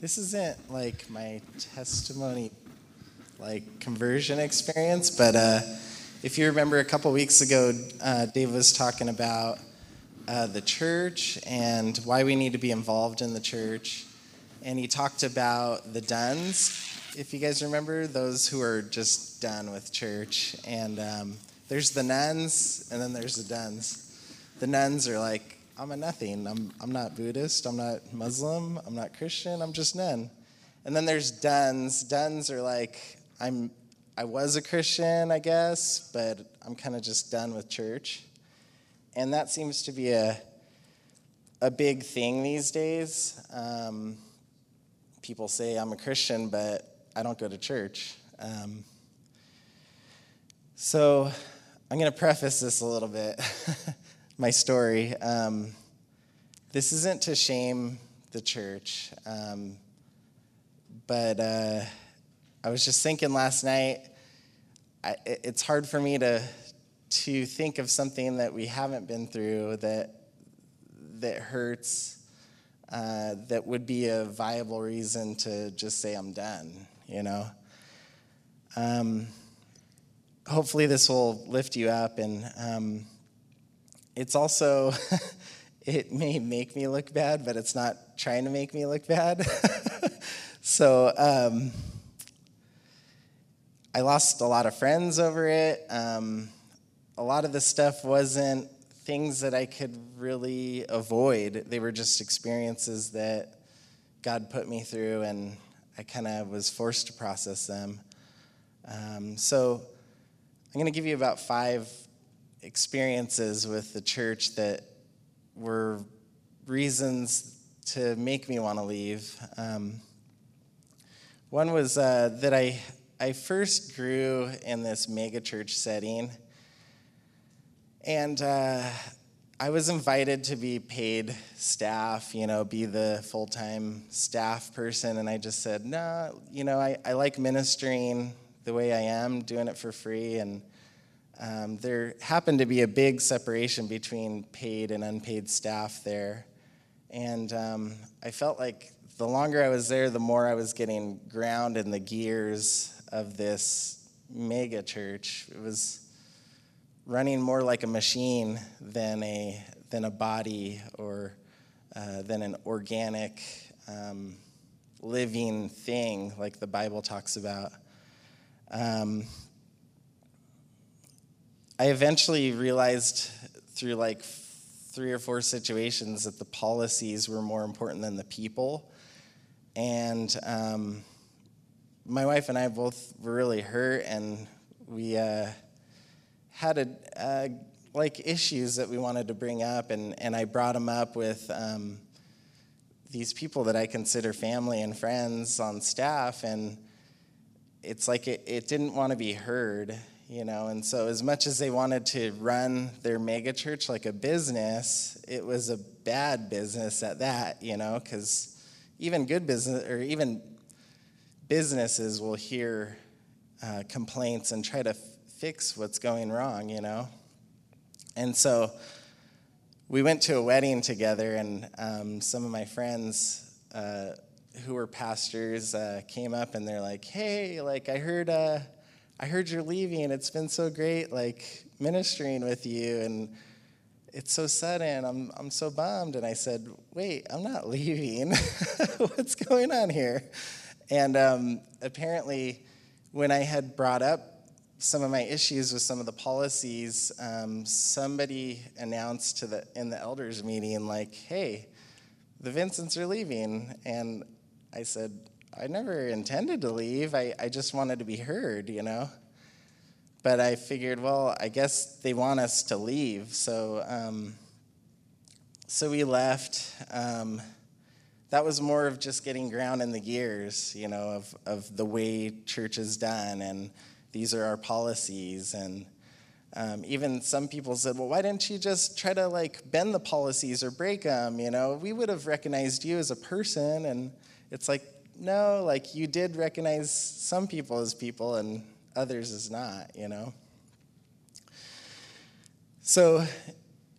This isn't like my testimony, like conversion experience, but uh, if you remember a couple weeks ago, uh, Dave was talking about uh, the church and why we need to be involved in the church. And he talked about the duns, if you guys remember, those who are just done with church. And um, there's the nones, and then there's the duns. The nones are like, I'm a nothing. I'm, I'm not Buddhist. I'm not Muslim. I'm not Christian. I'm just none. And then there's duns. Duns are like, I'm, I was a Christian, I guess, but I'm kind of just done with church. And that seems to be a, a big thing these days. Um, people say I'm a Christian, but I don't go to church. Um, so I'm going to preface this a little bit. my story. Um, this isn't to shame the church, um, but uh, I was just thinking last night. I, it's hard for me to to think of something that we haven't been through that that hurts. Uh, that would be a viable reason to just say I'm done. You know. Um, hopefully, this will lift you up and um, it's also, it may make me look bad, but it's not trying to make me look bad. so um, I lost a lot of friends over it. Um, a lot of the stuff wasn't things that I could really avoid, they were just experiences that God put me through, and I kind of was forced to process them. Um, so I'm going to give you about five experiences with the church that were reasons to make me want to leave. Um, one was uh, that I, I first grew in this megachurch setting, and uh, I was invited to be paid staff, you know, be the full time staff person, and I just said, no, nah, you know, I, I like ministering the way I am, doing it for free, and um, there happened to be a big separation between paid and unpaid staff there. And um, I felt like the longer I was there, the more I was getting ground in the gears of this mega church. It was running more like a machine than a, than a body or uh, than an organic, um, living thing like the Bible talks about. Um, I eventually realized through like three or four situations that the policies were more important than the people. And um, my wife and I both were really hurt, and we uh, had a, like issues that we wanted to bring up, and, and I brought them up with um, these people that I consider family and friends on staff, and it's like it, it didn't want to be heard you know and so as much as they wanted to run their megachurch like a business it was a bad business at that you know because even good business or even businesses will hear uh, complaints and try to f- fix what's going wrong you know? And so we went to a wedding together and um, some of my friends uh, who were pastors uh, came up and they're like hey like i heard uh, I heard you're leaving. It's been so great, like ministering with you, and it's so sudden. I'm, I'm so bummed. And I said, Wait, I'm not leaving. What's going on here? And um, apparently, when I had brought up some of my issues with some of the policies, um, somebody announced to the in the elders meeting, like, "Hey, the Vincents are leaving," and I said, I never intended to leave. I, I just wanted to be heard, you know? But I figured, well, I guess they want us to leave. So, um, so we left. Um, that was more of just getting ground in the gears, you know, of, of the way church is done. And these are our policies. And um, even some people said, well, why didn't you just try to like bend the policies or break them? You know, we would have recognized you as a person. And it's like, no, like you did recognize some people as people and others as not, you know? So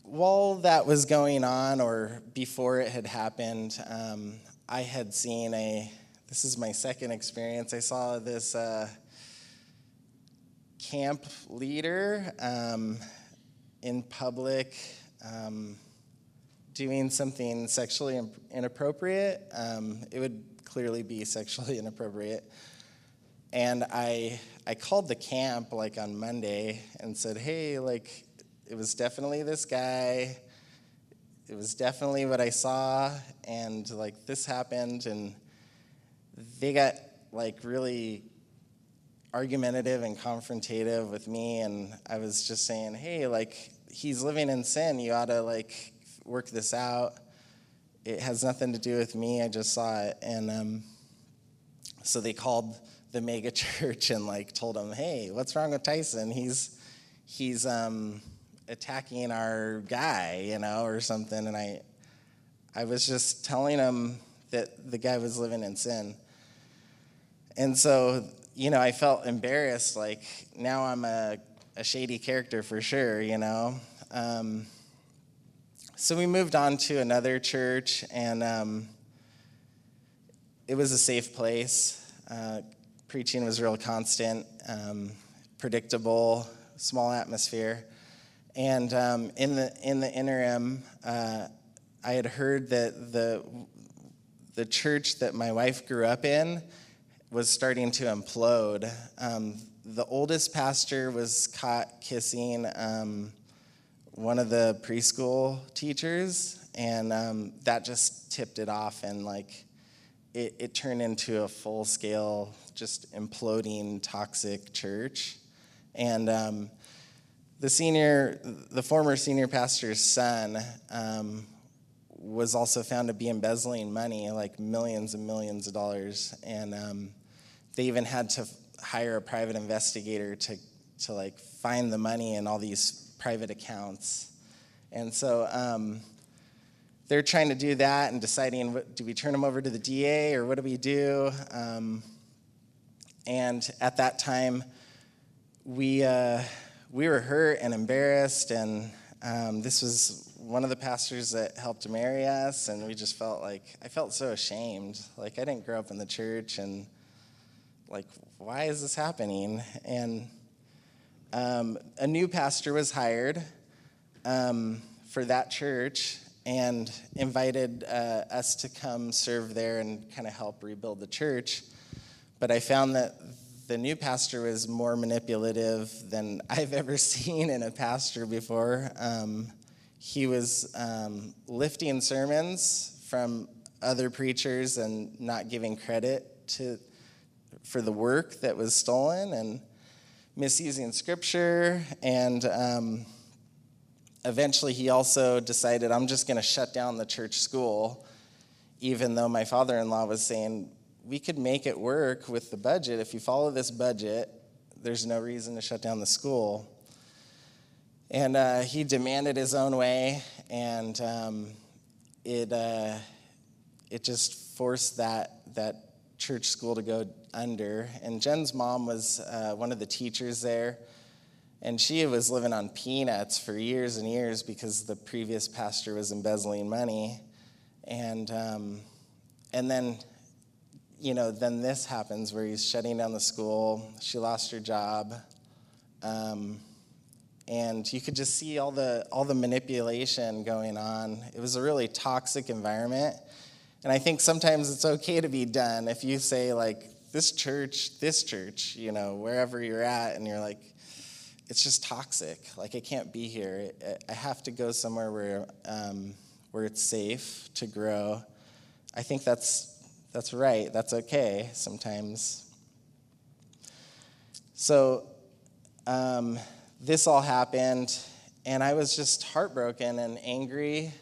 while that was going on, or before it had happened, um, I had seen a, this is my second experience. I saw this uh, camp leader um, in public um, doing something sexually inappropriate. Um, it would clearly be sexually inappropriate. And I, I called the camp like on Monday and said, hey, like, it was definitely this guy. It was definitely what I saw. And like, this happened. And they got like really argumentative and confrontative with me. And I was just saying, hey, like, he's living in sin. You ought to like work this out. It has nothing to do with me. I just saw it. And um, so they called the mega church and like told them, "Hey, what's wrong with Tyson? He's he's um, attacking our guy, you know, or something." And I I was just telling him that the guy was living in sin. And so, you know, I felt embarrassed. Like now I'm a, a shady character for sure, you know. Um, so we moved on to another church, and um, it was a safe place. Uh, preaching was real constant, um, predictable, small atmosphere. And um, in the in the interim, uh, I had heard that the the church that my wife grew up in was starting to implode. Um, the oldest pastor was caught kissing um, one of the preschool teachers, and um, that just tipped it off, and like it, it turned into a full scale just imploding toxic church. And um, the senior, the former senior pastor's son, um, was also found to be embezzling money, like millions and millions of dollars. And um, they even had to hire a private investigator to, to like find the money and all these private accounts. And so um, they're trying to do that and deciding what, do we turn them over to the DA or what do we do? Um, and at that time, we, uh, we were hurt and embarrassed. And um, this was one of the pastors that helped marry us. And we just felt like, I felt so ashamed. Like, I didn't grow up in the church. And, like, why is this happening? And um, a new pastor was hired um, for that church and invited uh, us to come serve there and kind of help rebuild the church. But I found that the new pastor was more manipulative than I've ever seen in a pastor before. Um, he was um, lifting sermons from other preachers and not giving credit to for the work that was stolen and misusing scripture and um, eventually he also decided i'm just going to shut down the church school even though my father-in-law was saying we could make it work with the budget. If you follow this budget, there's no reason to shut down the school. And uh, he demanded his own way, and um, it, uh, it just forced that, that church school to go under. And Jen's mom was uh, one of the teachers there, and she was living on peanuts for years and years because the previous pastor was embezzling money. And, um, and then you know, then this happens where he's shutting down the school. She lost her job. Um, and you could just see all the all the manipulation going on. It was a really toxic environment. And I think sometimes it's okay to be done if you say like this church, this church, you know, wherever you're at, and you're like, it's just toxic. Like I can't be here. I have to go somewhere where um, where it's safe to grow. I think that's that's right. That's okay sometimes. So, um, this all happened, and I was just heartbroken and angry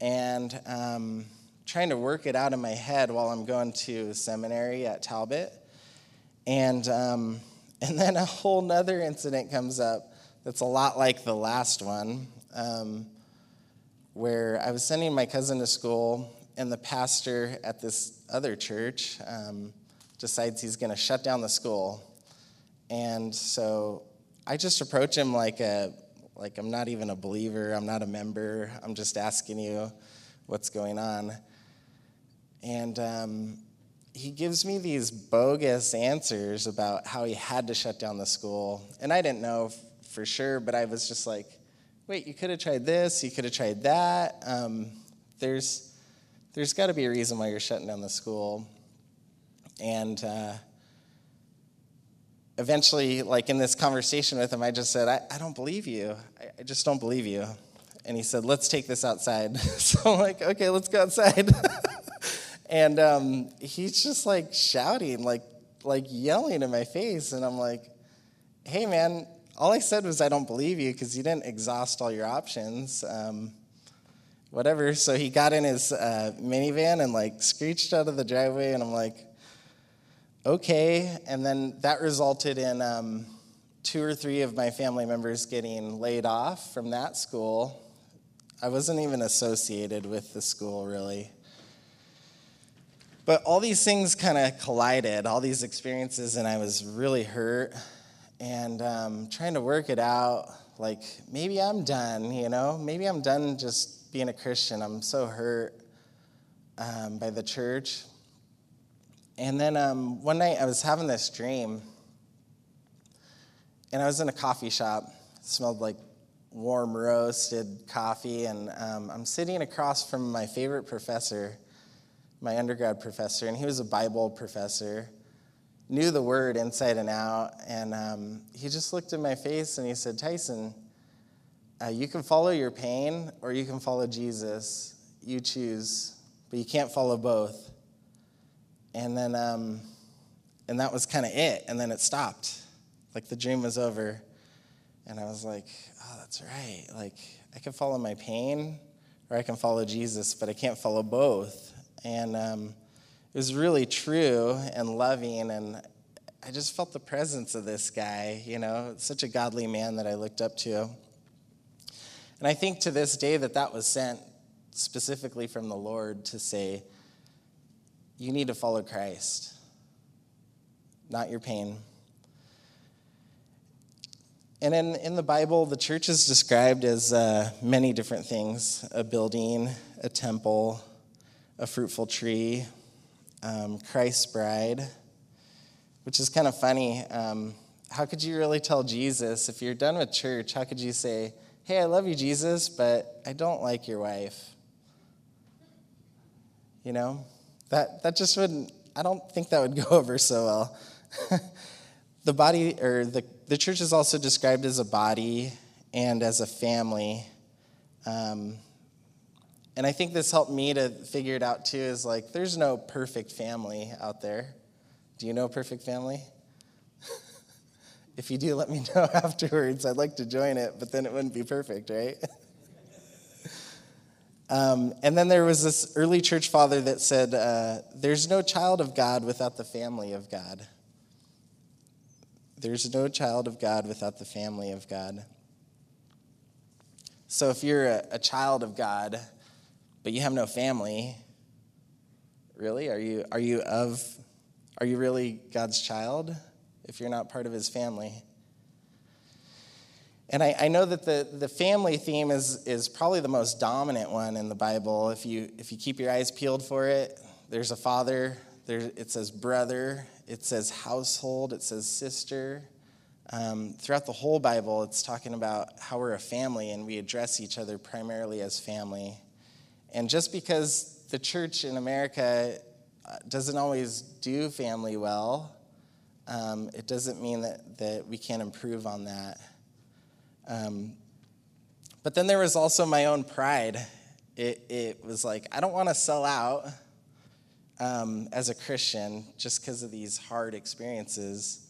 and um, trying to work it out in my head while I'm going to seminary at Talbot. And, um, and then a whole nother incident comes up that's a lot like the last one, um, where I was sending my cousin to school, and the pastor at this other church um, decides he's going to shut down the school. And so I just approach him like a like I'm not even a believer, I'm not a member, I'm just asking you what's going on. And um, he gives me these bogus answers about how he had to shut down the school. And I didn't know f- for sure, but I was just like, wait, you could have tried this, you could have tried that. Um, there's there's got to be a reason why you're shutting down the school. And uh, eventually, like in this conversation with him, I just said, I, I don't believe you. I, I just don't believe you. And he said, let's take this outside. so I'm like, okay, let's go outside. and um, he's just like shouting, like, like yelling in my face. And I'm like, hey, man, all I said was I don't believe you because you didn't exhaust all your options. Um, whatever. So he got in his uh, minivan and like screeched out of the driveway, and I'm like, okay. And then that resulted in um, two or three of my family members getting laid off from that school. I wasn't even associated with the school really. But all these things kind of collided, all these experiences, and I was really hurt and um, trying to work it out. Like, maybe I'm done, you know? Maybe I'm done just being a Christian. I'm so hurt um, by the church. And then um, one night I was having this dream, and I was in a coffee shop. It smelled like warm roasted coffee, and um, I'm sitting across from my favorite professor, my undergrad professor, and he was a Bible professor, knew the word inside and out, and um, he just looked in my face and he said, Tyson, uh, you can follow your pain or you can follow Jesus. You choose, but you can't follow both. And then, um, and that was kind of it. And then it stopped. Like the dream was over. And I was like, oh, that's right. Like, I can follow my pain or I can follow Jesus, but I can't follow both. And um, it was really true and loving. And I just felt the presence of this guy, you know, such a godly man that I looked up to. And I think to this day that that was sent specifically from the Lord to say, you need to follow Christ, not your pain. And in, in the Bible, the church is described as uh, many different things a building, a temple, a fruitful tree, um, Christ's bride, which is kind of funny. Um, how could you really tell Jesus, if you're done with church, how could you say, Hey, I love you, Jesus, but I don't like your wife? You know, that, that just wouldn't, I don't think that would go over so well. the body, or the, the church is also described as a body and as a family. Um, and I think this helped me to figure it out too is like, there's no perfect family out there. Do you know perfect family? if you do, let me know afterwards. I'd like to join it, but then it wouldn't be perfect, right? Um, and then there was this early church father that said, uh, There's no child of God without the family of God. There's no child of God without the family of God. So if you're a, a child of God, but you have no family, really? Are you, are you of, are you really God's child if you're not part of his family? And I, I, know that the, the family theme is, is probably the most dominant one in the Bible. If you, if you keep your eyes peeled for it, there's a father, there, it says brother, it says household, it says sister. Um, throughout the whole Bible, it's talking about how we're a family and we address each other primarily as family. And just because the church in America uh, doesn't always do family well, um, it doesn't mean that, that we can't improve on that. Um, but then there was also my own pride. It, it was like, I don't want to sell out um, as a Christian just because of these hard experiences.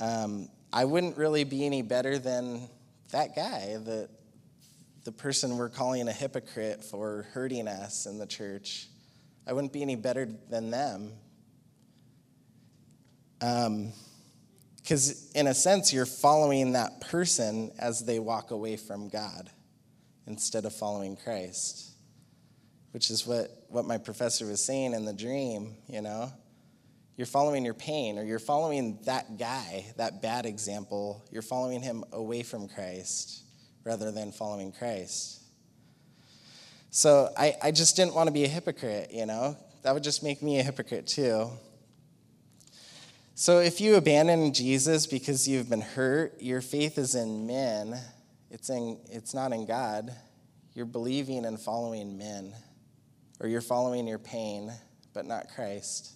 Um, I wouldn't really be any better than that guy, the, the person we're calling a hypocrite for hurting us in the church. I wouldn't be any better than them. Um, because, in a sense, you're following that person as they walk away from God instead of following Christ, which is what, what my professor was saying in the dream, you know? You're following your pain, or you're following that guy, that bad example. You're following him away from Christ rather than following Christ. So I, I just didn't want to be a hypocrite, you know? that would just make me a hypocrite too. So if you abandon Jesus because you've been hurt, your faith is in men. It's in it's not in God. You're believing and following men. Or you're following your pain, but not Christ.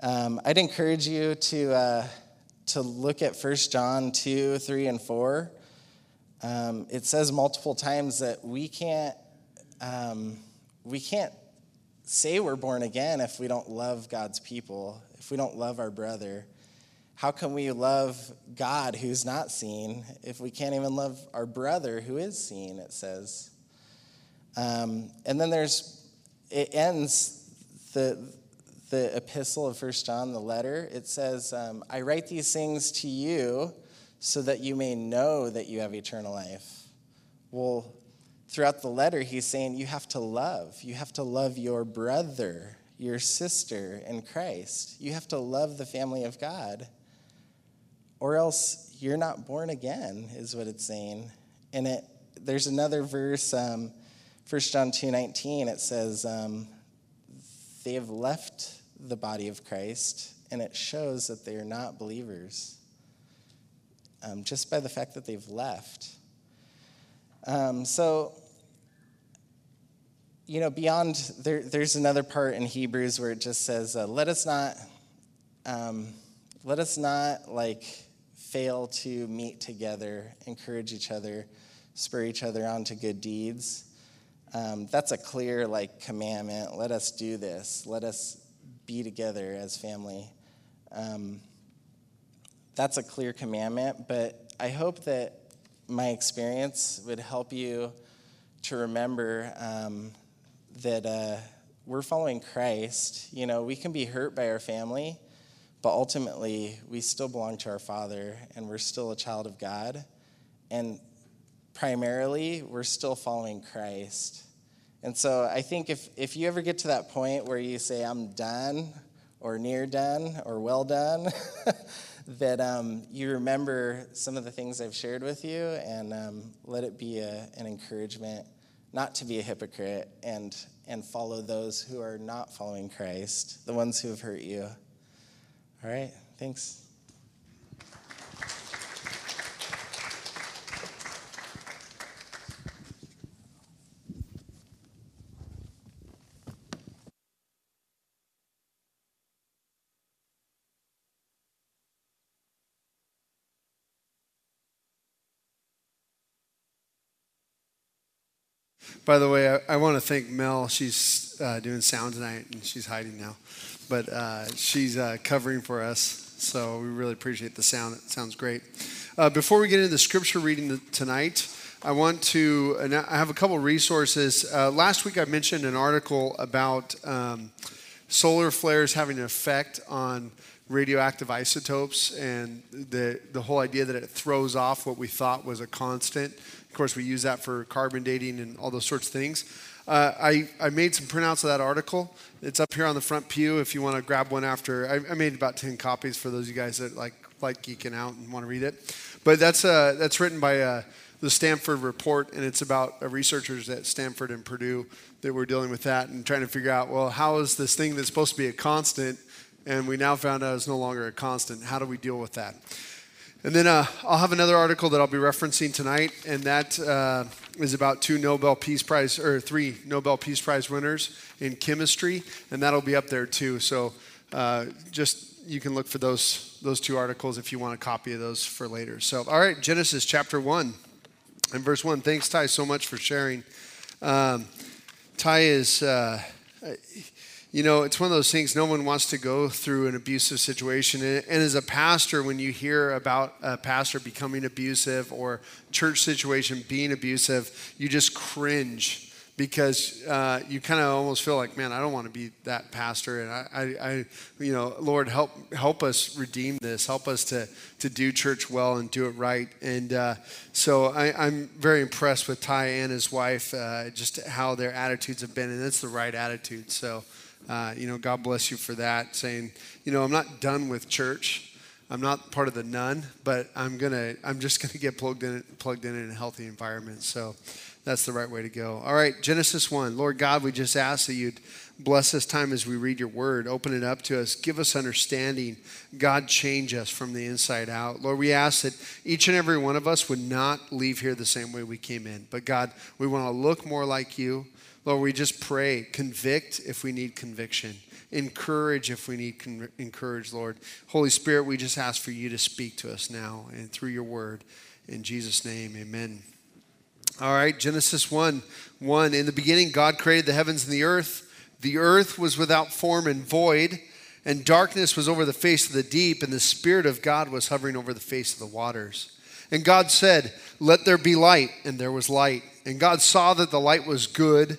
Um, I'd encourage you to, uh, to look at 1 John 2, 3, and 4. Um, it says multiple times that we can't, um, we can't say we're born again if we don't love God's people, if we don't love our brother? How can we love God who's not seen if we can't even love our brother who is seen, it says? Um, and then there's, it ends the, the epistle of First John, the letter. It says, um, I write these things to you so that you may know that you have eternal life. Well, throughout the letter, he's saying you have to love. You have to love your brother, your sister in Christ. You have to love the family of God. Or else you're not born again, is what it's saying. And it, there's another verse, um, 1 John 2.19, it says, um, they have left the body of Christ, and it shows that they are not believers. Um, just by the fact that they've left. Um, so, you know, beyond, there, there's another part in Hebrews where it just says, uh, let us not, um, let us not like fail to meet together, encourage each other, spur each other on to good deeds. Um, that's a clear like commandment. Let us do this. Let us be together as family. Um, that's a clear commandment, but I hope that my experience would help you to remember um, that uh, we're following Christ. You know, we can be hurt by our family, but ultimately we still belong to our Father and we're still a child of God. And primarily, we're still following Christ. And so I think if, if you ever get to that point where you say, I'm done, or near done, or well done, that um, you remember some of the things I've shared with you and um, let it be a, an encouragement not to be a hypocrite and, and follow those who are not following Christ, the ones who have hurt you. All right, thanks. By the way, I, I want to thank Mel. She's uh, doing sound tonight, and she's hiding now, but uh, she's uh, covering for us. So we really appreciate the sound. It sounds great. Uh, before we get into the scripture reading tonight, I want to. I have a couple resources. Uh, last week, I mentioned an article about um, solar flares having an effect on radioactive isotopes and the, the whole idea that it throws off what we thought was a constant course, we use that for carbon dating and all those sorts of things. Uh, I, I made some printouts of that article. It's up here on the front pew if you want to grab one after. I, I made about 10 copies for those of you guys that like, like geeking out and want to read it. But that's, uh, that's written by uh, the Stanford Report, and it's about uh, researchers at Stanford and Purdue that were dealing with that and trying to figure out, well, how is this thing that's supposed to be a constant, and we now found out it's no longer a constant? How do we deal with that? And then uh, I'll have another article that I'll be referencing tonight, and that uh, is about two Nobel Peace Prize, or three Nobel Peace Prize winners in chemistry, and that'll be up there too. So uh, just you can look for those those two articles if you want a copy of those for later. So, all right, Genesis chapter one and verse one. Thanks, Ty, so much for sharing. Um, Ty is uh, you know, it's one of those things no one wants to go through an abusive situation. And, as a pastor, when you hear about a pastor becoming abusive or church situation being abusive, you just cringe because uh, you kind of almost feel like, man, I don't want to be that pastor. And I, I, I, you know, Lord, help help us redeem this. Help us to to do church well and do it right. And uh, so I, am very impressed with Ty and his wife, uh, just how their attitudes have been, and it's the right attitude. So uh, you know, God bless you for that, saying, you know, I'm not done with church. I'm not part of the nun, but I'm gonna, I'm just gonna get plugged in, plugged in in a healthy environment. So, that's the right way to go. All right, Genesis 1. Lord God, we just ask that you'd bless this time as we read your word. Open it up to us. Give us understanding. God, change us from the inside out. Lord, we ask that each and every one of us would not leave here the same way we came in. But God, we want to look more like you. Lord, we just pray, convict if we need conviction, encourage if we need con- encourage, Lord. Holy Spirit, we just ask for you to speak to us now and through your word. In Jesus' name, amen. All right, Genesis 1 1. In the beginning, God created the heavens and the earth. The earth was without form and void, and darkness was over the face of the deep, and the Spirit of God was hovering over the face of the waters. And God said, Let there be light, and there was light. And God saw that the light was good,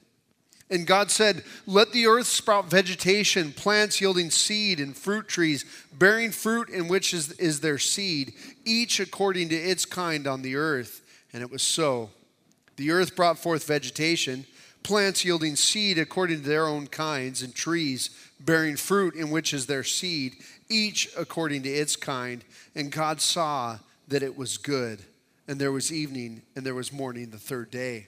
And God said, Let the earth sprout vegetation, plants yielding seed, and fruit trees, bearing fruit in which is, is their seed, each according to its kind on the earth. And it was so. The earth brought forth vegetation, plants yielding seed according to their own kinds, and trees bearing fruit in which is their seed, each according to its kind. And God saw that it was good. And there was evening, and there was morning the third day.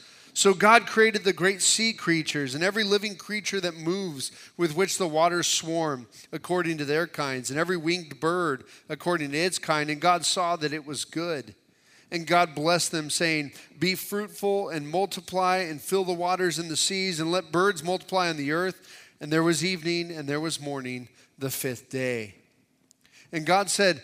So God created the great sea creatures and every living creature that moves, with which the waters swarm, according to their kinds, and every winged bird according to its kind. And God saw that it was good. And God blessed them, saying, Be fruitful and multiply, and fill the waters and the seas, and let birds multiply on the earth. And there was evening, and there was morning, the fifth day. And God said,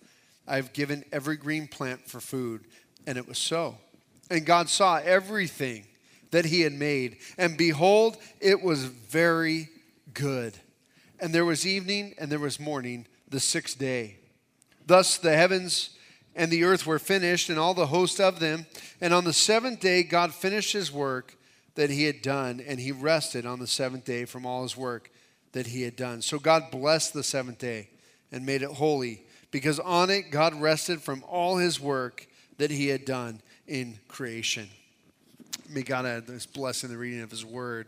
I have given every green plant for food. And it was so. And God saw everything that He had made, and behold, it was very good. And there was evening and there was morning, the sixth day. Thus the heavens and the earth were finished, and all the host of them. And on the seventh day, God finished his work that he had done, and he rested on the seventh day from all his work that he had done. So God blessed the seventh day and made it holy, because on it God rested from all his work that he had done in creation. May God add this blessing the reading of his word.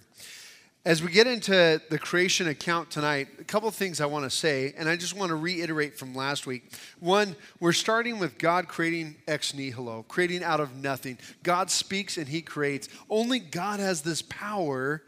As we get into the creation account tonight, a couple things I want to say, and I just want to reiterate from last week. One, we're starting with God creating ex nihilo, creating out of nothing. God speaks and he creates. Only God has this power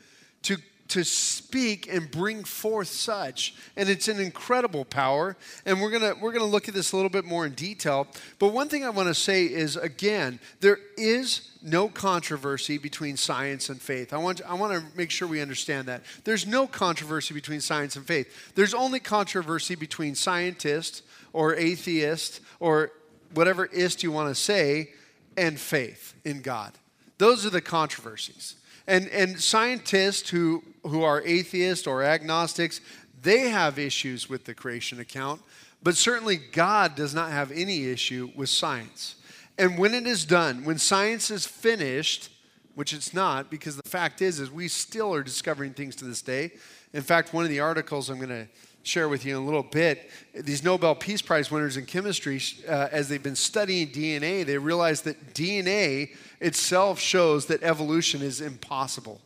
to to speak and bring forth such. And it's an incredible power. And we're going to we're going to look at this a little bit more in detail. But one thing i want to say is again there is no controversy between science and faith. I want i want to make sure we understand that. There's no controversy between science and faith. There's only controversy between scientist or atheist or whatever ist you want to say and faith in god. Those are the controversies. And, and scientists who, who are atheists or agnostics, they have issues with the creation account, but certainly God does not have any issue with science. And when it is done, when science is finished, which it's not, because the fact is, is we still are discovering things to this day. In fact, one of the articles I'm going to share with you in a little bit. These Nobel Peace Prize winners in chemistry, uh, as they've been studying DNA, they realize that DNA itself shows that evolution is impossible.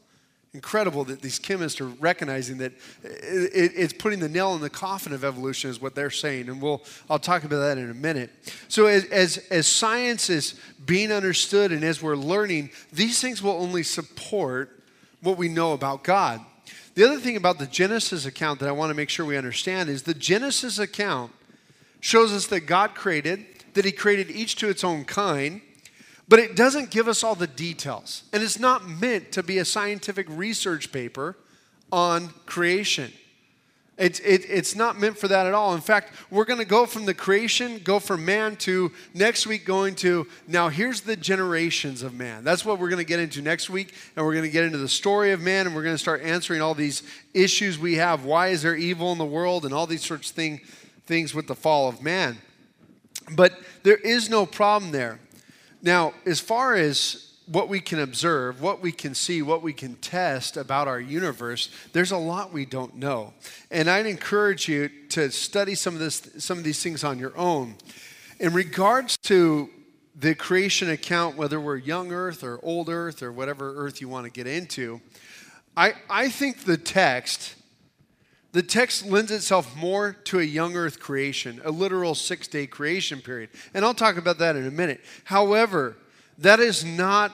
Incredible that these chemists are recognizing that it, it's putting the nail in the coffin of evolution, is what they're saying. And we'll, I'll talk about that in a minute. So, as, as, as science is being understood and as we're learning, these things will only support what we know about God. The other thing about the Genesis account that I want to make sure we understand is the Genesis account shows us that God created, that He created each to its own kind, but it doesn't give us all the details. And it's not meant to be a scientific research paper on creation. It's, it, it's not meant for that at all. In fact, we're going to go from the creation, go from man to next week going to now here's the generations of man. That's what we're going to get into next week. And we're going to get into the story of man and we're going to start answering all these issues we have. Why is there evil in the world and all these sorts of thing, things with the fall of man? But there is no problem there. Now, as far as what we can observe, what we can see, what we can test about our universe, there's a lot we don't know. And I'd encourage you to study some of this some of these things on your own. In regards to the creation account, whether we're young earth or old earth or whatever earth you want to get into, I, I think the text the text lends itself more to a young earth creation, a literal six day creation period. And I'll talk about that in a minute. However, that is not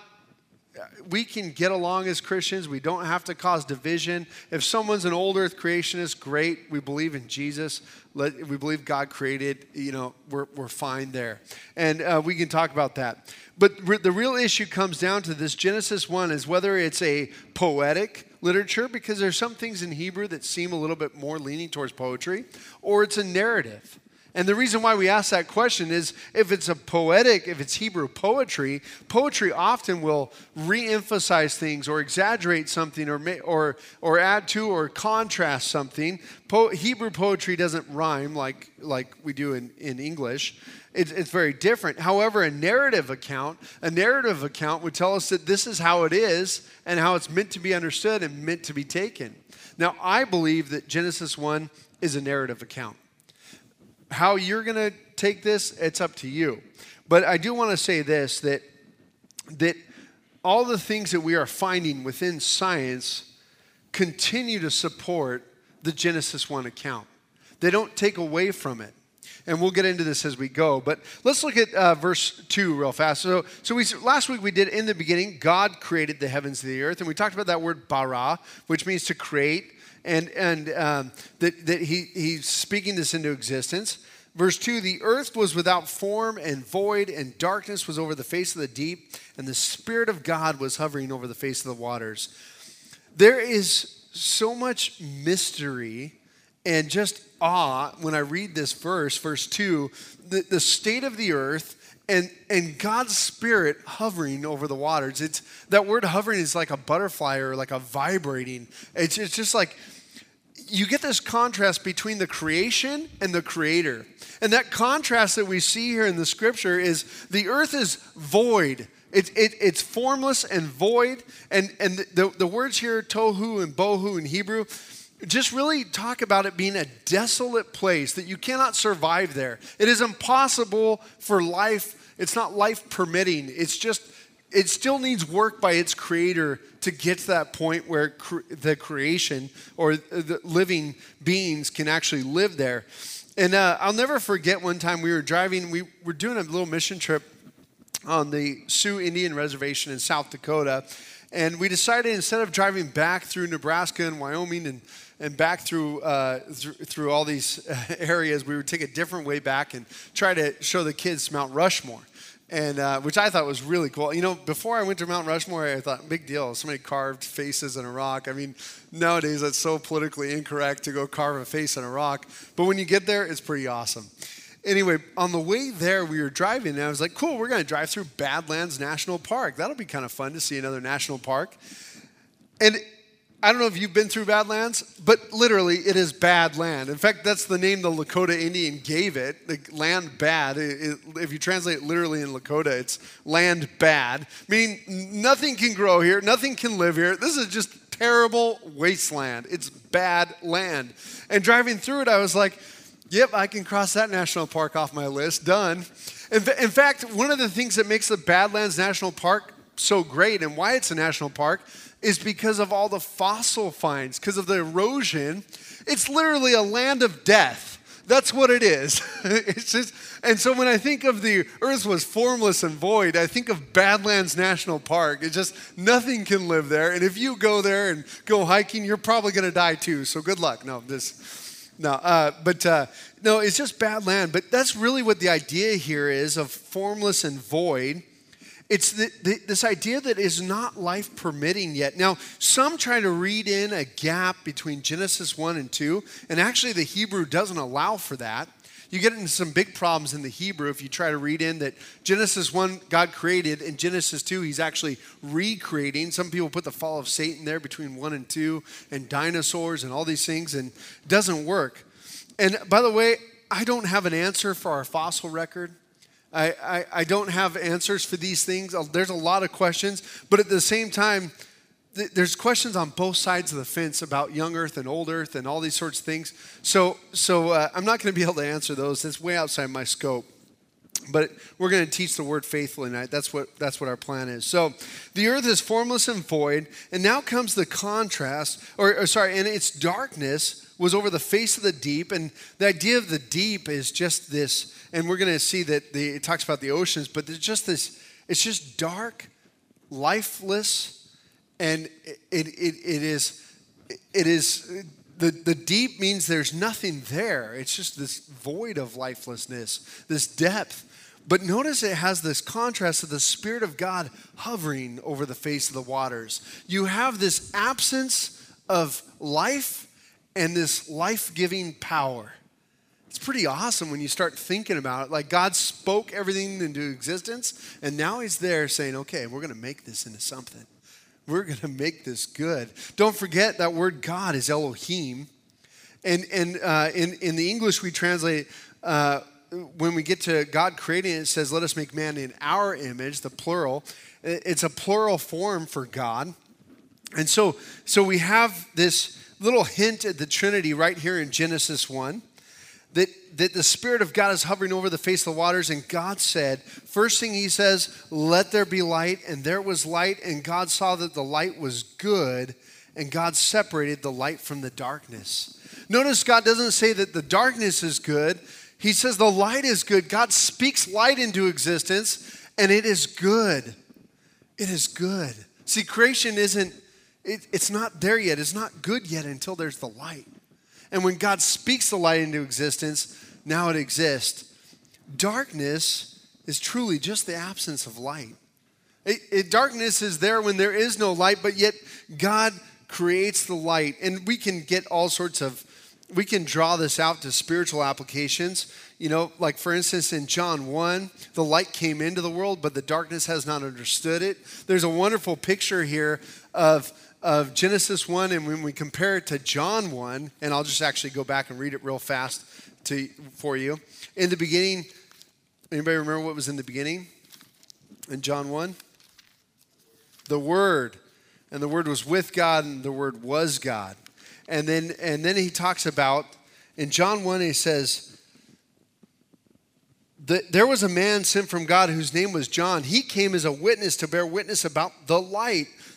we can get along as Christians. We don't have to cause division. If someone's an old earth creationist, great. We believe in Jesus. Let, we believe God created, you know, we're, we're fine there. And uh, we can talk about that. But re- the real issue comes down to this Genesis 1 is whether it's a poetic literature, because there's some things in Hebrew that seem a little bit more leaning towards poetry, or it's a narrative. And the reason why we ask that question is if it's a poetic, if it's Hebrew poetry, poetry often will re-emphasize things or exaggerate something or or or add to or contrast something. Po- Hebrew poetry doesn't rhyme like like we do in, in English. It's, it's very different. However, a narrative account, a narrative account would tell us that this is how it is and how it's meant to be understood and meant to be taken. Now, I believe that Genesis 1 is a narrative account. How you're going to take this, it's up to you. But I do want to say this that, that all the things that we are finding within science continue to support the Genesis 1 account. They don't take away from it. And we'll get into this as we go. But let's look at uh, verse 2 real fast. So, so we, last week we did in the beginning, God created the heavens and the earth. And we talked about that word bara, which means to create and, and um, that, that he, he's speaking this into existence. Verse 2 The earth was without form and void, and darkness was over the face of the deep, and the Spirit of God was hovering over the face of the waters. There is so much mystery and just awe when I read this verse, verse 2, the, the state of the earth and and God's spirit hovering over the waters. It's that word hovering is like a butterfly or like a vibrating. It's it's just like you get this contrast between the creation and the creator. And that contrast that we see here in the scripture is the earth is void. It, it, it's formless and void. And, and the, the words here, tohu and bohu in Hebrew, just really talk about it being a desolate place that you cannot survive there. It is impossible for life, it's not life permitting. It's just, it still needs work by its creator to get to that point where cre- the creation or the living beings can actually live there. And uh, I'll never forget one time we were driving, we were doing a little mission trip on the Sioux Indian Reservation in South Dakota. And we decided instead of driving back through Nebraska and Wyoming and, and back through, uh, th- through all these areas, we would take a different way back and try to show the kids Mount Rushmore. And uh, which I thought was really cool. You know, before I went to Mount Rushmore, I thought, big deal. Somebody carved faces in a rock. I mean, nowadays that's so politically incorrect to go carve a face in a rock. But when you get there, it's pretty awesome anyway, on the way there, we were driving, and I was like, cool, we're going to drive through Badlands National Park. That'll be kind of fun to see another national park. And I don't know if you've been through Badlands, but literally it is bad land. In fact, that's the name the Lakota Indian gave it, the land bad. It, it, if you translate it literally in Lakota, it's land bad, meaning nothing can grow here, nothing can live here. This is just terrible wasteland. It's bad land. And driving through it, I was like, Yep, I can cross that national park off my list. Done. In, in fact, one of the things that makes the Badlands National Park so great and why it's a national park is because of all the fossil finds, because of the erosion. It's literally a land of death. That's what it is. it's just, and so when I think of the earth was formless and void, I think of Badlands National Park. It's just nothing can live there. And if you go there and go hiking, you're probably going to die too. So good luck. No, this no, uh, but uh, no, it's just bad land. But that's really what the idea here is of formless and void. It's the, the, this idea that is not life permitting yet. Now, some try to read in a gap between Genesis 1 and 2, and actually the Hebrew doesn't allow for that. You get into some big problems in the Hebrew if you try to read in that Genesis 1, God created, and Genesis 2, He's actually recreating. Some people put the fall of Satan there between 1 and 2, and dinosaurs and all these things, and doesn't work. And by the way, I don't have an answer for our fossil record. I, I, I don't have answers for these things. There's a lot of questions, but at the same time, there's questions on both sides of the fence about young earth and old earth and all these sorts of things. So so uh, i'm not going to be able to answer those. That's way outside my scope. But we're going to teach the word faithfully tonight that's what that's what our plan is. So the earth is formless and void and now comes the contrast or, or sorry and its darkness was over the face of the deep and the idea of the deep is just this and we're going to see that the, it talks about the oceans but there's just this it's just dark lifeless and it, it, it is it is the, the deep means there's nothing there. It's just this void of lifelessness this depth. But notice it has this contrast of the spirit of god hovering over the face of the waters. You have this absence of life and this life-giving power it's pretty awesome when you start thinking about it. Like God spoke everything into existence, and now He's there saying, okay, we're going to make this into something. We're going to make this good. Don't forget that word God is Elohim. And, and uh, in, in the English, we translate, uh, when we get to God creating it, it says, let us make man in our image, the plural. It's a plural form for God. And so, so we have this little hint at the Trinity right here in Genesis 1 that, that the Spirit of God is hovering over the face of the waters. And God said, first thing He says, let there be light. And there was light. And God saw that the light was good. And God separated the light from the darkness. Notice God doesn't say that the darkness is good. He says the light is good. God speaks light into existence, and it is good. It is good. See, creation isn't, it, it's not there yet. It's not good yet until there's the light. And when God speaks the light into existence, now it exists. Darkness is truly just the absence of light. It, it, darkness is there when there is no light, but yet God creates the light. And we can get all sorts of, we can draw this out to spiritual applications. You know, like for instance, in John 1, the light came into the world, but the darkness has not understood it. There's a wonderful picture here of of Genesis 1 and when we compare it to John 1, and I'll just actually go back and read it real fast to, for you. In the beginning, anybody remember what was in the beginning in John 1? The Word. And the Word was with God, and the Word was God. And then, and then he talks about, in John 1, he says, there was a man sent from God whose name was John. He came as a witness to bear witness about the light,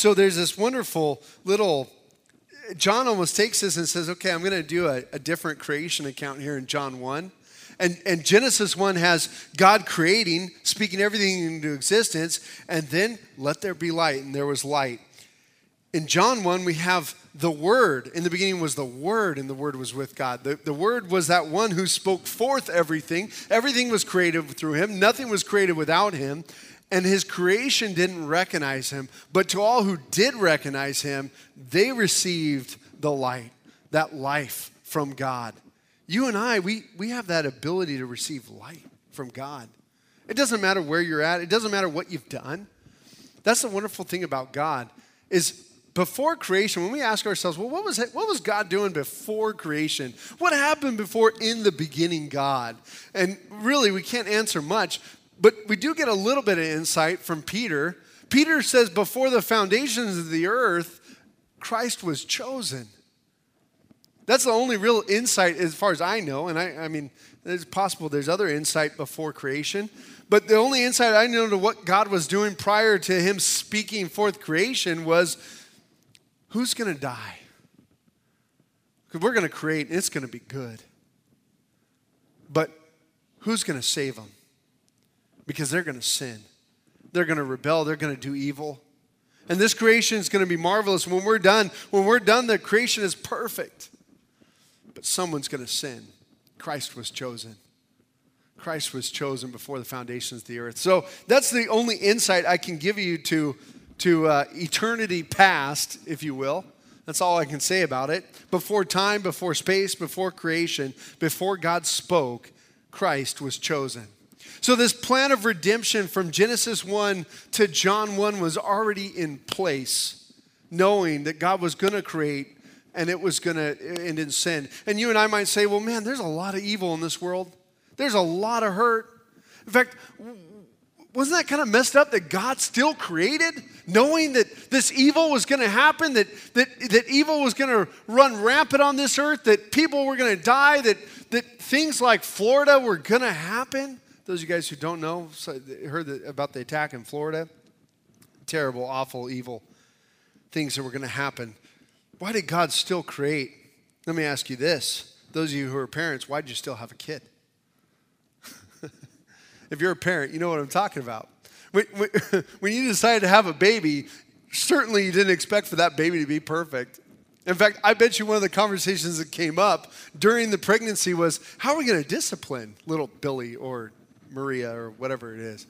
So there's this wonderful little John almost takes this and says, okay, I'm going to do a, a, different creation account here in John 1. And, and Genesis 1 has God creating, speaking everything into existence, and then let there be light, and there was light. In John 1, we have the Word. In the beginning was the Word, and the Word was with God. The, the Word was that one who spoke forth everything. Everything was created through him, nothing was created without him and his creation didn't recognize him. But to all who did recognize him, they received the light, that life from God. You and I, we, we have that ability to receive light from God. It doesn't matter where you're at, it doesn't matter what you've done. That's the wonderful thing about God is before creation, when we ask ourselves, well, what was, it, what was God doing before creation? What happened before in the beginning God? And really, we can't answer much but we do get a little bit of insight from Peter. Peter says, Before the foundations of the earth, Christ was chosen. That's the only real insight as far as I know. And I, I mean, it's possible there's other insight before creation. But the only insight I know to what God was doing prior to him speaking forth creation was who's going to die? Because we're going to create and it's going to be good. But who's going to save them? Because they're going to sin. They're going to rebel. They're going to do evil. And this creation is going to be marvelous. When we're done, when we're done, the creation is perfect. But someone's going to sin. Christ was chosen. Christ was chosen before the foundations of the earth. So that's the only insight I can give you to, to uh, eternity past, if you will. That's all I can say about it. Before time, before space, before creation, before God spoke, Christ was chosen. So, this plan of redemption from Genesis 1 to John 1 was already in place, knowing that God was going to create and it was going to end in sin. And you and I might say, well, man, there's a lot of evil in this world, there's a lot of hurt. In fact, wasn't that kind of messed up that God still created, knowing that this evil was going to happen, that, that, that evil was going to run rampant on this earth, that people were going to die, that, that things like Florida were going to happen? Those of you guys who don't know, heard about the attack in Florida. Terrible, awful, evil things that were going to happen. Why did God still create? Let me ask you this. Those of you who are parents, why did you still have a kid? if you're a parent, you know what I'm talking about. When, when you decided to have a baby, certainly you didn't expect for that baby to be perfect. In fact, I bet you one of the conversations that came up during the pregnancy was how are we going to discipline little Billy or Maria or whatever it is.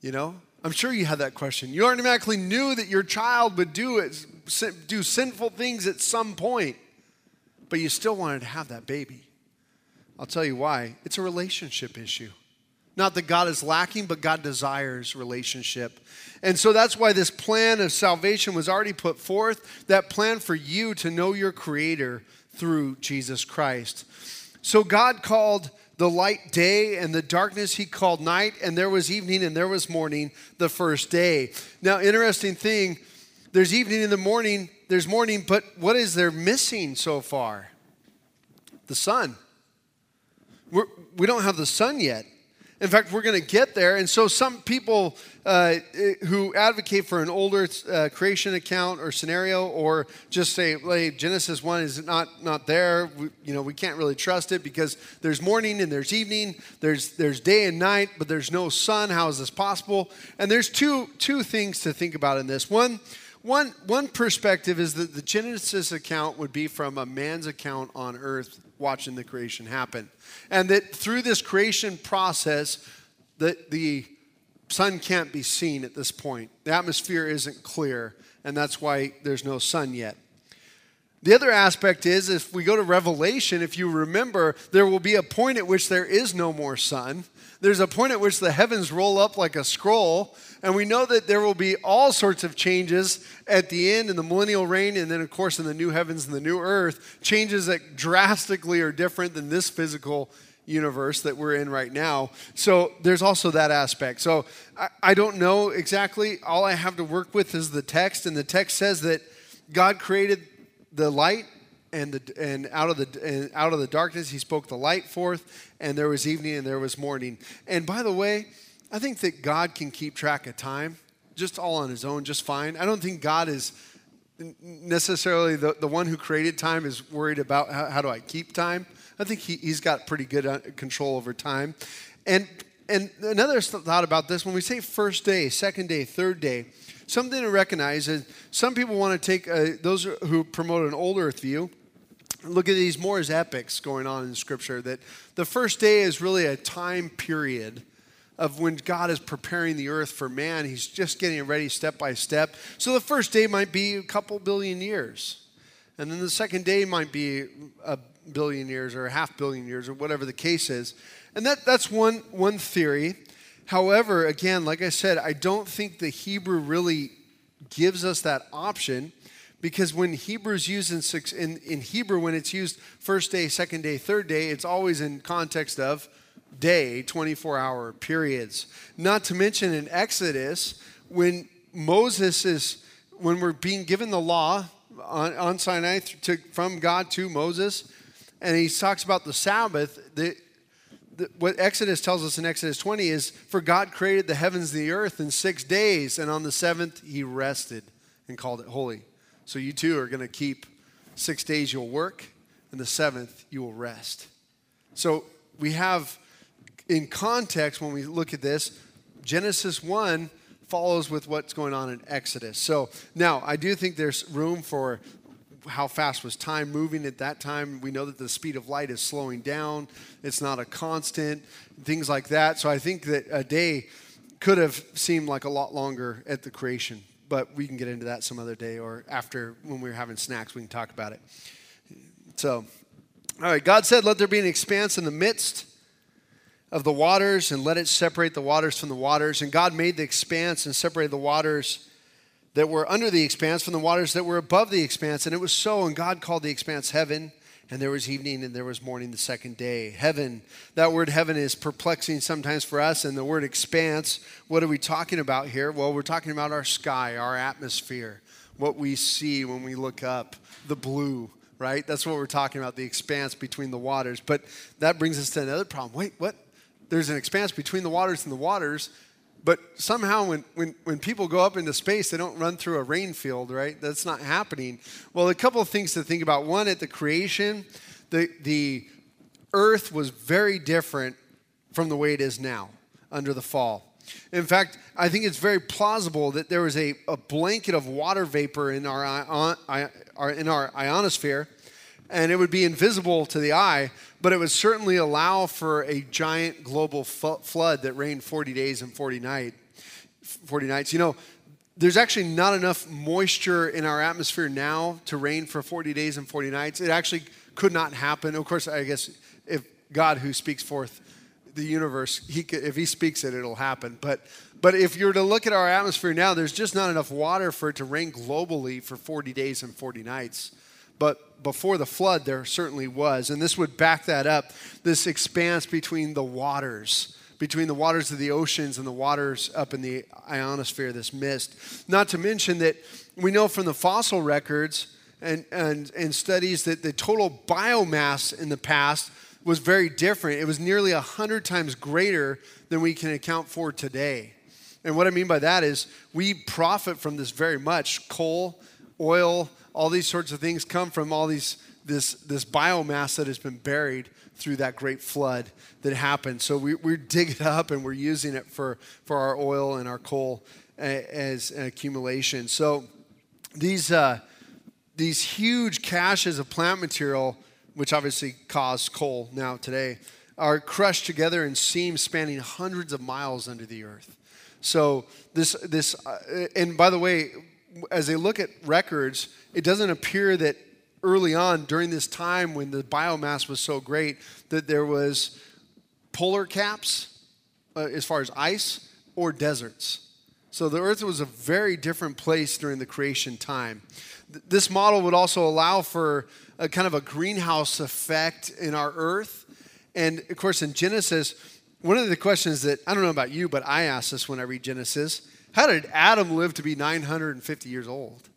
You know? I'm sure you had that question. You automatically knew that your child would do it, do sinful things at some point, but you still wanted to have that baby. I'll tell you why. It's a relationship issue. Not that God is lacking, but God desires relationship. And so that's why this plan of salvation was already put forth that plan for you to know your Creator through Jesus Christ. So God called the light day and the darkness he called night, and there was evening and there was morning the first day. Now, interesting thing, there's evening in the morning, there's morning, but what is there missing so far? The sun. We're, we do not have the sun yet. In fact, we're going to get there. And so, some people uh, who advocate for an older uh, creation account or scenario, or just say, hey, Genesis 1 is not, not there, we, you know, we can't really trust it because there's morning and there's evening, there's, there's day and night, but there's no sun. How is this possible? And there's two, two things to think about in this. One, one, one perspective is that the Genesis account would be from a man's account on earth watching the creation happen. And that through this creation process, that the sun can't be seen at this point. The atmosphere isn't clear, and that's why there's no sun yet. The other aspect is if we go to Revelation, if you remember, there will be a point at which there is no more sun. There's a point at which the heavens roll up like a scroll, and we know that there will be all sorts of changes at the end in the millennial reign, and then, of course, in the new heavens and the new earth, changes that drastically are different than this physical universe that we're in right now. So there's also that aspect. So I, I don't know exactly. All I have to work with is the text, and the text says that God created the light and the and out of the and out of the darkness he spoke the light forth and there was evening and there was morning. And by the way i think that god can keep track of time just all on his own just fine. I don't think god is necessarily the, the one who created time is worried about how, how do i keep time? I think he, he's got pretty good uh, control over time. And and another thought about this when we say first day second day third day something to recognize is some people want to take uh, those who promote an old earth view look at these more as epics going on in scripture that the first day is really a time period of when God is preparing the earth for man. He's just getting it ready step by step. So the first day might be a couple billion years. And then the second day might be a billion years or a half billion years or whatever the case is. And that, that's one, one theory. However, again, like I said, I don't think the Hebrew really gives us that option because when Hebrews used in, six, in, in Hebrew, when it's used first day, second day, third day, it's always in context of day, 24 hour periods. Not to mention in Exodus, when Moses is, when we're being given the law on, on Sinai to, from God to Moses, and he talks about the Sabbath, the, what Exodus tells us in Exodus 20 is for God created the heavens and the earth in six days, and on the seventh he rested and called it holy. So you too are going to keep six days you'll work, and the seventh you will rest. So we have, in context, when we look at this, Genesis 1 follows with what's going on in Exodus. So now I do think there's room for how fast was time moving at that time. We know that the speed of light is slowing down, it's not a constant, things like that. So I think that a day could have seemed like a lot longer at the creation, but we can get into that some other day or after when we're having snacks, we can talk about it. So, all right, God said, Let there be an expanse in the midst of the waters and let it separate the waters from the waters. And God made the expanse and separated the waters that were under the expanse from the waters that were above the expanse. And it was so, and God called the expanse heaven. And there was evening and there was morning the second day. Heaven, that word heaven is perplexing sometimes for us. And the word expanse, what are we talking about here? Well, we're talking about our sky, our atmosphere, what we see when we look up, the blue, right? That's what we're talking about, the expanse between the waters. But that brings us to another problem. Wait, what? There's an expanse between the waters and the waters. But somehow, when, when, when people go up into space, they don't run through a rain field, right? That's not happening. Well, a couple of things to think about. One, at the creation, the, the earth was very different from the way it is now under the fall. In fact, I think it's very plausible that there was a, a blanket of water vapor in our, our, in our ionosphere and it would be invisible to the eye, but it would certainly allow for a giant global f- flood that rained 40 days and 40 night 40 nights. You know, there's actually not enough moisture in our atmosphere now to rain for 40 days and 40 nights. It actually could not happen. Of course, I guess if God who speaks forth the universe, he could, if he speaks it, it'll happen. But but if you were to look at our atmosphere now, there's just not enough water for it to rain globally for 40 days and 40 nights. But before the flood, there certainly was. And this would back that up this expanse between the waters, between the waters of the oceans and the waters up in the ionosphere, this mist. Not to mention that we know from the fossil records and, and, and studies that the total biomass in the past was very different. It was nearly 100 times greater than we can account for today. And what I mean by that is we profit from this very much coal, oil, all these sorts of things come from all these this this biomass that has been buried through that great flood that happened. So we, we dig it up and we're using it for, for our oil and our coal as an accumulation. So these, uh, these huge caches of plant material, which obviously cause coal now today, are crushed together in seams spanning hundreds of miles under the earth. So this, this uh, and by the way, as they look at records, it doesn't appear that early on during this time when the biomass was so great that there was polar caps uh, as far as ice or deserts. So the earth was a very different place during the creation time. Th- This model would also allow for a kind of a greenhouse effect in our earth. And of course, in Genesis, one of the questions that I don't know about you, but I ask this when I read Genesis how did Adam live to be 950 years old?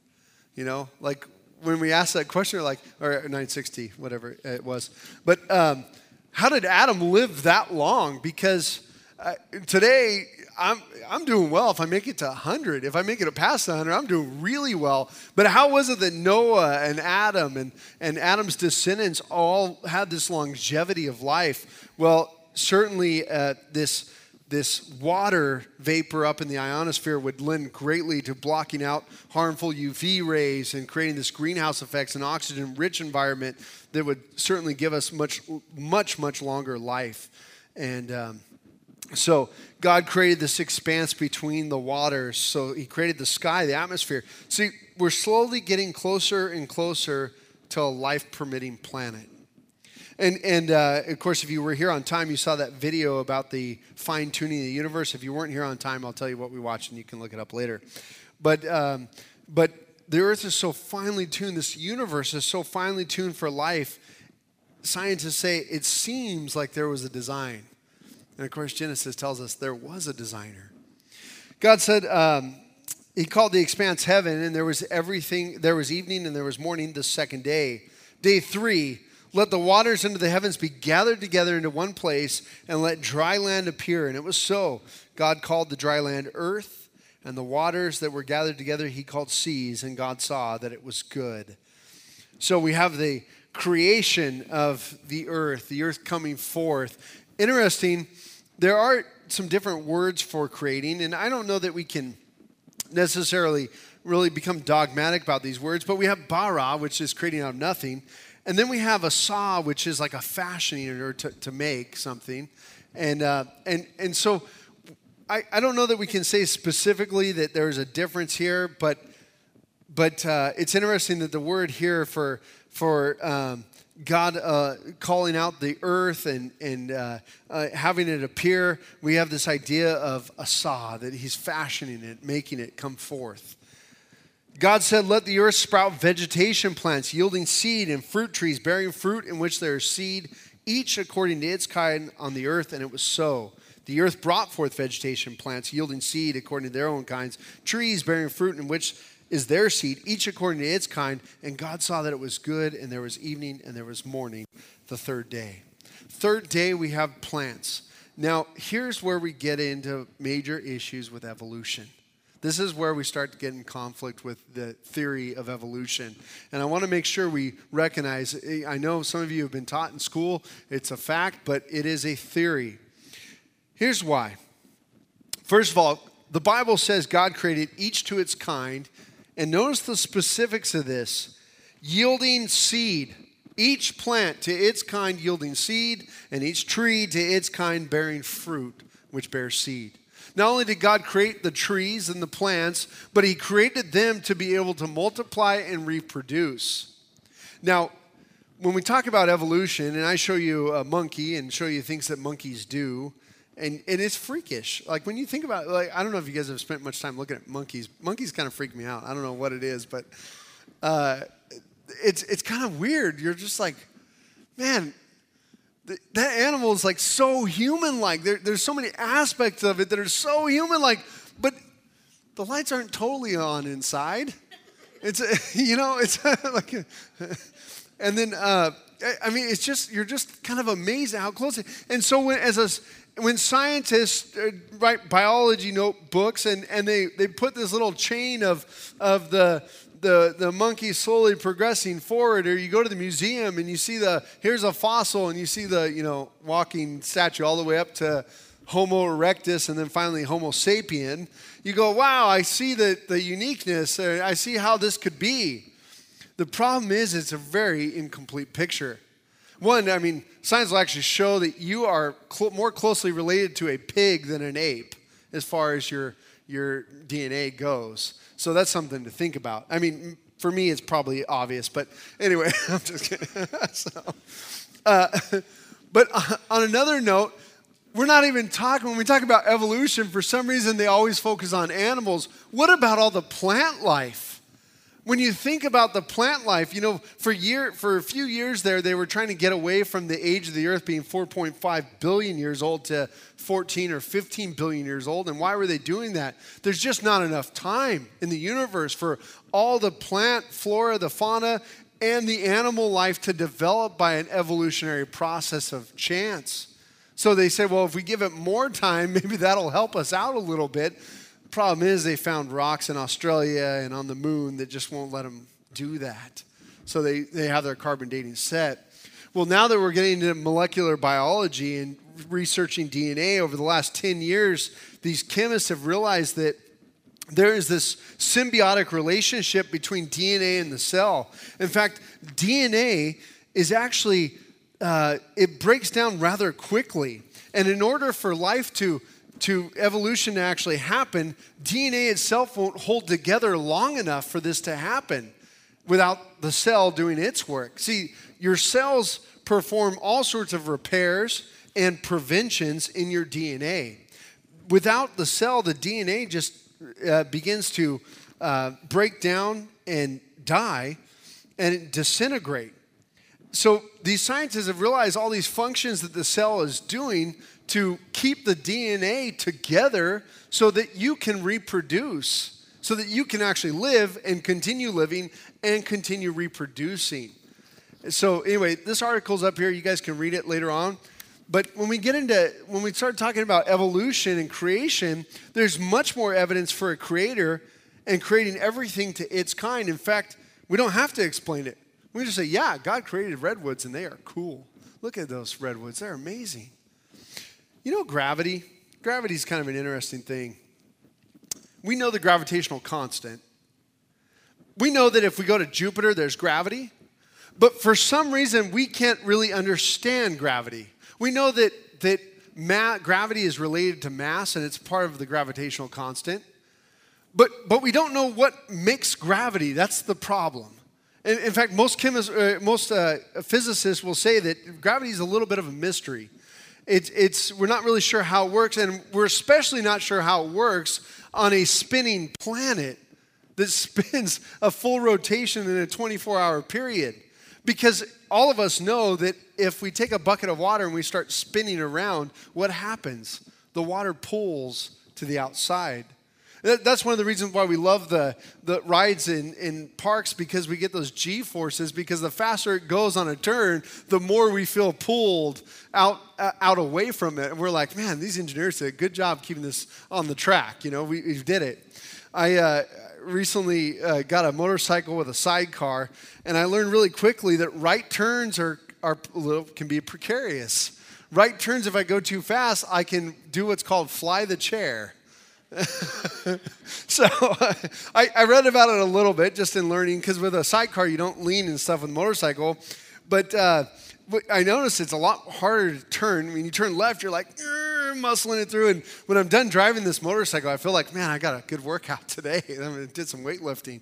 You know, like when we ask that question, we're like, or 960, whatever it was. But um, how did Adam live that long? Because uh, today, I'm, I'm doing well if I make it to 100. If I make it past 100, I'm doing really well. But how was it that Noah and Adam and, and Adam's descendants all had this longevity of life? Well, certainly this this water vapor up in the ionosphere would lend greatly to blocking out harmful UV rays and creating this greenhouse effects and oxygen rich environment that would certainly give us much, much, much longer life. And um, so God created this expanse between the waters. So He created the sky, the atmosphere. See, we're slowly getting closer and closer to a life permitting planet. And, and uh, of course, if you were here on time, you saw that video about the fine tuning of the universe. If you weren't here on time, I'll tell you what we watched and you can look it up later. But, um, but the earth is so finely tuned, this universe is so finely tuned for life. Scientists say it seems like there was a design. And of course, Genesis tells us there was a designer. God said, um, He called the expanse heaven, and there was everything, there was evening and there was morning the second day. Day three, let the waters under the heavens be gathered together into one place, and let dry land appear. And it was so. God called the dry land earth, and the waters that were gathered together he called seas, and God saw that it was good. So we have the creation of the earth, the earth coming forth. Interesting, there are some different words for creating, and I don't know that we can necessarily really become dogmatic about these words, but we have bara, which is creating out of nothing. And then we have asah, which is like a fashioning or to, to make something. And, uh, and, and so I, I don't know that we can say specifically that there's a difference here, but, but uh, it's interesting that the word here for, for um, God uh, calling out the earth and, and uh, uh, having it appear, we have this idea of asah, that He's fashioning it, making it come forth. God said, Let the earth sprout vegetation plants, yielding seed, and fruit trees, bearing fruit in which there is seed, each according to its kind on the earth. And it was so. The earth brought forth vegetation plants, yielding seed according to their own kinds, trees bearing fruit in which is their seed, each according to its kind. And God saw that it was good, and there was evening and there was morning the third day. Third day, we have plants. Now, here's where we get into major issues with evolution. This is where we start to get in conflict with the theory of evolution. And I want to make sure we recognize I know some of you have been taught in school, it's a fact, but it is a theory. Here's why. First of all, the Bible says God created each to its kind, and notice the specifics of this yielding seed. Each plant to its kind yielding seed, and each tree to its kind bearing fruit, which bears seed. Not only did God create the trees and the plants, but He created them to be able to multiply and reproduce. Now, when we talk about evolution, and I show you a monkey and show you things that monkeys do, and, and it's freakish. Like when you think about, like I don't know if you guys have spent much time looking at monkeys. Monkeys kind of freak me out. I don't know what it is, but uh, it's it's kind of weird. You're just like, man, that animal is like so human-like. There, there's so many aspects of it that are so human-like, but the lights aren't totally on inside. It's you know it's like, and then uh, I- I mean it's just you're just kind of amazed at how close. It, and so when as a when scientists uh, write biology notebooks and, and they, they put this little chain of, of the, the, the monkey slowly progressing forward, or you go to the museum and you see the, here's a fossil, and you see the, you know, walking statue all the way up to Homo erectus and then finally Homo sapien, you go, wow, I see the, the uniqueness, I see how this could be. The problem is, it's a very incomplete picture. One, I mean, science will actually show that you are cl- more closely related to a pig than an ape as far as your, your DNA goes. So that's something to think about. I mean, For me, it's probably obvious, but anyway, I'm just kidding. so, uh, but on another note, we're not even talking, when we talk about evolution, for some reason they always focus on animals. What about all the plant life? When you think about the plant life, you know, for year for a few years there, they were trying to get away from the age of the earth being 4.5 billion years old to 14 or 15 billion years old. And why were they doing that? There's just not enough time in the universe for all the plant, flora, the fauna, and the animal life to develop by an evolutionary process of chance. So they said, well, if we give it more time, maybe that'll help us out a little bit. Problem is, they found rocks in Australia and on the moon that just won't let them do that. So they, they have their carbon dating set. Well, now that we're getting into molecular biology and researching DNA over the last 10 years, these chemists have realized that there is this symbiotic relationship between DNA and the cell. In fact, DNA is actually, uh, it breaks down rather quickly. And in order for life to to evolution to actually happen, DNA itself won't hold together long enough for this to happen without the cell doing its work. See, your cells perform all sorts of repairs and preventions in your DNA. Without the cell, the DNA just uh, begins to uh, break down and die and disintegrate. So these scientists have realized all these functions that the cell is doing to keep the DNA together so that you can reproduce, so that you can actually live and continue living and continue reproducing. So, anyway, this article's up here. You guys can read it later on. But when we get into, when we start talking about evolution and creation, there's much more evidence for a creator and creating everything to its kind. In fact, we don't have to explain it. We just say, yeah, God created redwoods and they are cool. Look at those redwoods, they're amazing. You know, gravity? Gravity is kind of an interesting thing. We know the gravitational constant. We know that if we go to Jupiter, there's gravity. But for some reason, we can't really understand gravity. We know that, that ma- gravity is related to mass and it's part of the gravitational constant. But, but we don't know what makes gravity. That's the problem. In, in fact, most, chemists, uh, most uh, physicists will say that gravity is a little bit of a mystery it's, it's, we're not really sure how it works, and we're especially not sure how it works on a spinning planet that spins a full rotation in a 24 hour period. Because all of us know that if we take a bucket of water and we start spinning around, what happens? The water pulls to the outside. That's one of the reasons why we love the, the rides in, in parks because we get those G forces. Because the faster it goes on a turn, the more we feel pulled out, uh, out away from it. And we're like, man, these engineers did a good job keeping this on the track. You know, we, we did it. I uh, recently uh, got a motorcycle with a sidecar, and I learned really quickly that right turns are, are little, can be precarious. Right turns, if I go too fast, I can do what's called fly the chair so I, I, read about it a little bit just in learning because with a sidecar you don't lean and stuff with a motorcycle but uh, i noticed it's a lot harder to turn. When you turn left you're like muscling it through and when i'm done driving this motorcycle i feel like man i got a good workout today. I did some weightlifting.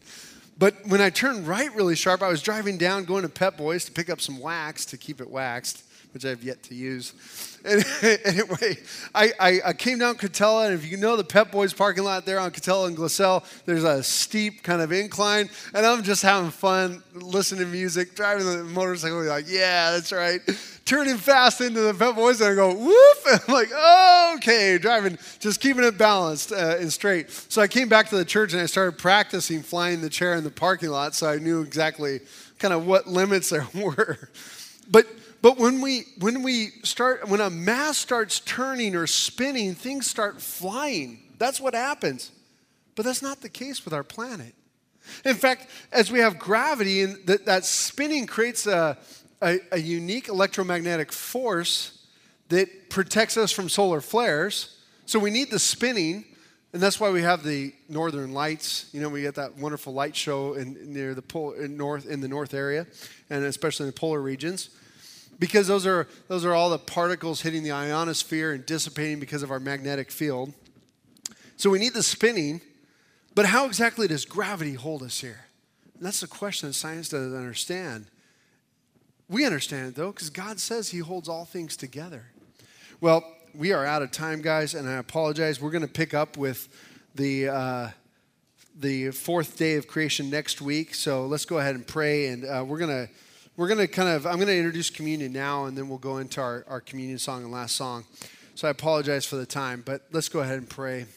But when i turned right really sharp i was driving down going to pep boys to pick up some wax to keep it waxed which I've yet to use. And anyway, I, I, I, came down Katella, and if you know the Pep Boys parking lot there on Katella and Glassell, there's a steep kind of incline, and I'm just having fun, listening to music, driving the motorcycle, like, yeah, that's right. Turning fast into the Pep Boys, and I go, whoop, and I'm like, oh, okay, driving, just keeping it balanced uh, and straight. So I came back to the church, and I started practicing flying the chair in the parking lot, so I knew exactly kind of what limits there were. But but when we when we start when a mass starts turning or spinning, things start flying. That's what happens. But that's not the case with our planet. In fact, as we have gravity and that, that spinning creates a, a, a unique electromagnetic force that protects us from solar flares. So we need the spinning, and that's why we have the northern lights. You know, we get that wonderful light show in, near the pole, in north in the north area, and especially in the polar regions because those are, those are all the particles hitting the ionosphere and dissipating because of our magnetic field. So we need the spinning, but how exactly does gravity hold us here? And that's the question that science doesn't understand. We understand it though, because God says He holds all things together. Well, we are out of time, guys, and I apologize. We're going to pick up with the uh, the fourth day of creation next week. So let's go ahead and pray, and uh, we're gonna we're gonna kind of I'm going to introduce communion now, and then we'll go into our, our communion song and last song. So I apologize for the time, but let's go ahead and pray.